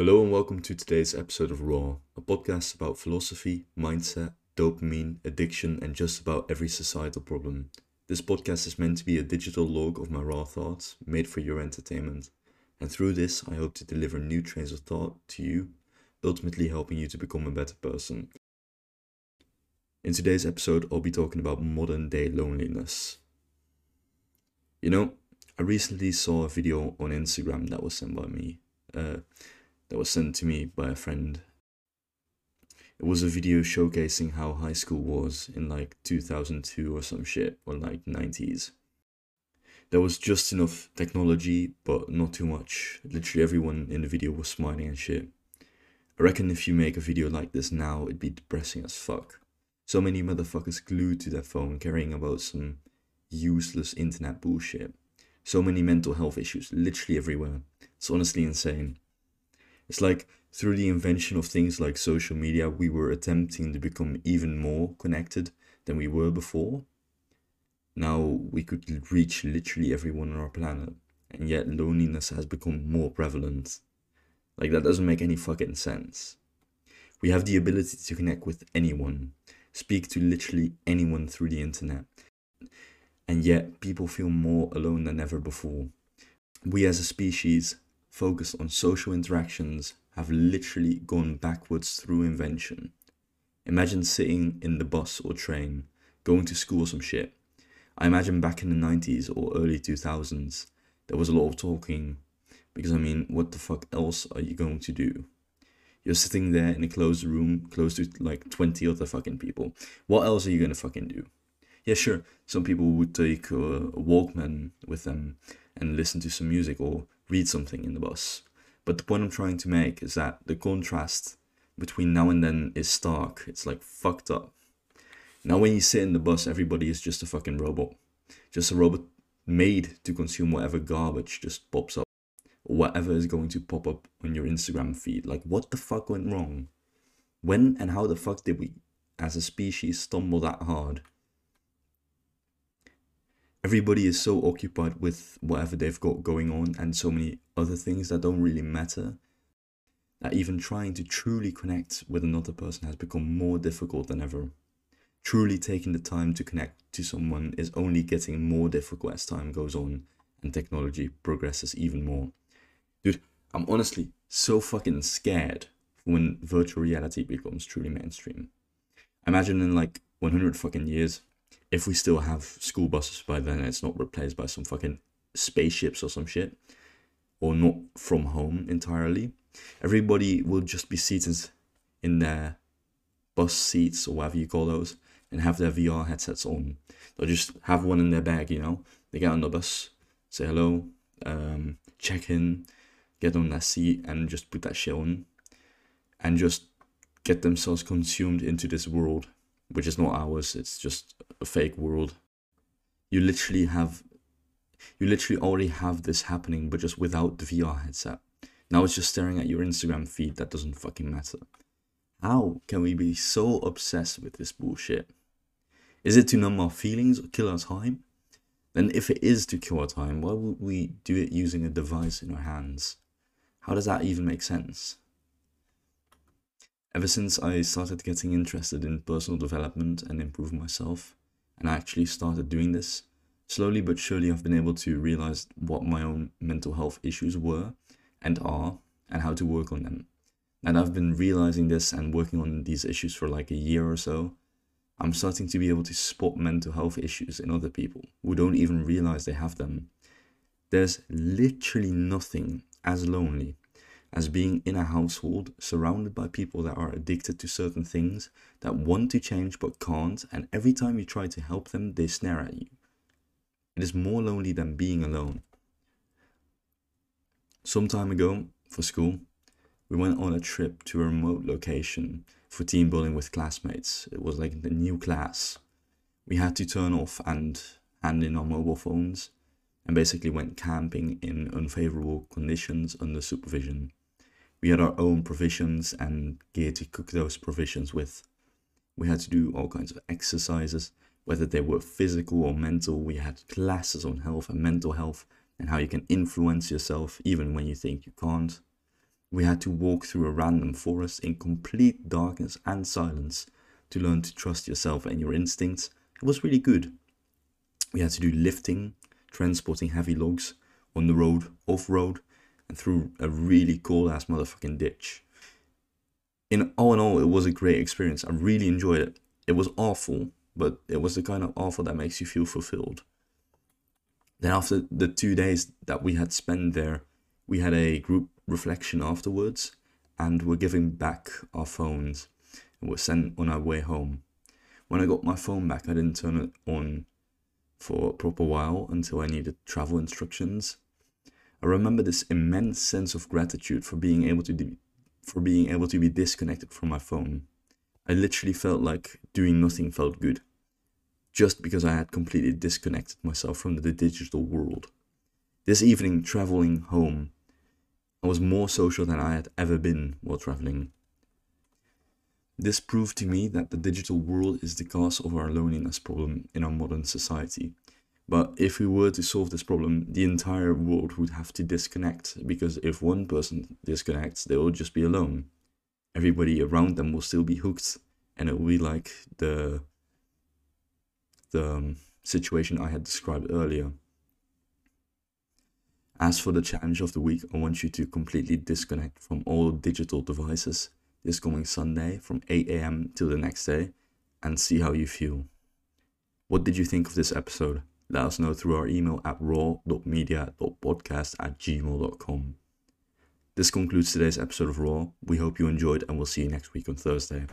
Hello and welcome to today's episode of Raw, a podcast about philosophy, mindset, dopamine, addiction, and just about every societal problem. This podcast is meant to be a digital log of my raw thoughts, made for your entertainment. And through this, I hope to deliver new trains of thought to you, ultimately helping you to become a better person. In today's episode, I'll be talking about modern day loneliness. You know, I recently saw a video on Instagram that was sent by me. Uh, that was sent to me by a friend. It was a video showcasing how high school was in like 2002 or some shit, or like 90s. There was just enough technology, but not too much. Literally everyone in the video was smiling and shit. I reckon if you make a video like this now, it'd be depressing as fuck. So many motherfuckers glued to their phone caring about some useless internet bullshit. So many mental health issues, literally everywhere. It's honestly insane. It's like through the invention of things like social media, we were attempting to become even more connected than we were before. Now we could reach literally everyone on our planet, and yet loneliness has become more prevalent. Like, that doesn't make any fucking sense. We have the ability to connect with anyone, speak to literally anyone through the internet, and yet people feel more alone than ever before. We as a species focused on social interactions have literally gone backwards through invention. Imagine sitting in the bus or train, going to school or some shit. I imagine back in the 90s or early 2000s, there was a lot of talking because I mean, what the fuck else are you going to do? You're sitting there in a closed room, close to like 20 other fucking people. What else are you gonna fucking do? Yeah, sure, some people would take a Walkman with them and listen to some music or read something in the bus. But the point I'm trying to make is that the contrast between now and then is stark. It's like fucked up. Now, when you sit in the bus, everybody is just a fucking robot. Just a robot made to consume whatever garbage just pops up or whatever is going to pop up on your Instagram feed. Like, what the fuck went wrong? When and how the fuck did we, as a species, stumble that hard? Everybody is so occupied with whatever they've got going on and so many other things that don't really matter that even trying to truly connect with another person has become more difficult than ever. Truly taking the time to connect to someone is only getting more difficult as time goes on and technology progresses even more. Dude, I'm honestly so fucking scared when virtual reality becomes truly mainstream. Imagine in like 100 fucking years, if we still have school buses by then, it's not replaced by some fucking spaceships or some shit, or not from home entirely. Everybody will just be seated in their bus seats or whatever you call those and have their VR headsets on. They'll just have one in their bag, you know. They get on the bus, say hello, um, check in, get on their seat, and just put that shit on, and just get themselves consumed into this world which is not ours. It's just a fake world. You literally have, you literally already have this happening, but just without the VR headset. Now it's just staring at your Instagram feed that doesn't fucking matter. How can we be so obsessed with this bullshit? Is it to numb our feelings or kill our time? Then if it is to kill our time, why would we do it using a device in our hands? How does that even make sense? Ever since I started getting interested in personal development and improving myself, and I actually started doing this, slowly but surely I've been able to realize what my own mental health issues were and are, and how to work on them. And I've been realizing this and working on these issues for like a year or so. I'm starting to be able to spot mental health issues in other people who don't even realize they have them. There's literally nothing as lonely as being in a household surrounded by people that are addicted to certain things, that want to change but can't, and every time you try to help them, they snare at you. It is more lonely than being alone. Some time ago, for school, we went on a trip to a remote location for team building with classmates. It was like the new class. We had to turn off and hand in our mobile phones and basically went camping in unfavorable conditions under supervision we had our own provisions and gear to cook those provisions with. We had to do all kinds of exercises, whether they were physical or mental. We had classes on health and mental health and how you can influence yourself even when you think you can't. We had to walk through a random forest in complete darkness and silence to learn to trust yourself and your instincts. It was really good. We had to do lifting, transporting heavy logs on the road, off road, and through a really cool ass motherfucking ditch. In all in all, it was a great experience. I really enjoyed it. It was awful, but it was the kind of awful that makes you feel fulfilled. Then after the two days that we had spent there, we had a group reflection afterwards, and we're giving back our phones, and we're sent on our way home. When I got my phone back, I didn't turn it on for a proper while until I needed travel instructions. I remember this immense sense of gratitude for being able to de- for being able to be disconnected from my phone. I literally felt like doing nothing felt good, just because I had completely disconnected myself from the digital world. This evening, traveling home, I was more social than I had ever been while traveling. This proved to me that the digital world is the cause of our loneliness problem in our modern society. But if we were to solve this problem, the entire world would have to disconnect because if one person disconnects, they will just be alone. Everybody around them will still be hooked, and it will be like the the um, situation I had described earlier. As for the challenge of the week, I want you to completely disconnect from all digital devices this coming Sunday from 8 a.m. till the next day and see how you feel. What did you think of this episode? Let us know through our email at raw.media.podcast at gmail.com. This concludes today's episode of Raw. We hope you enjoyed and we'll see you next week on Thursday.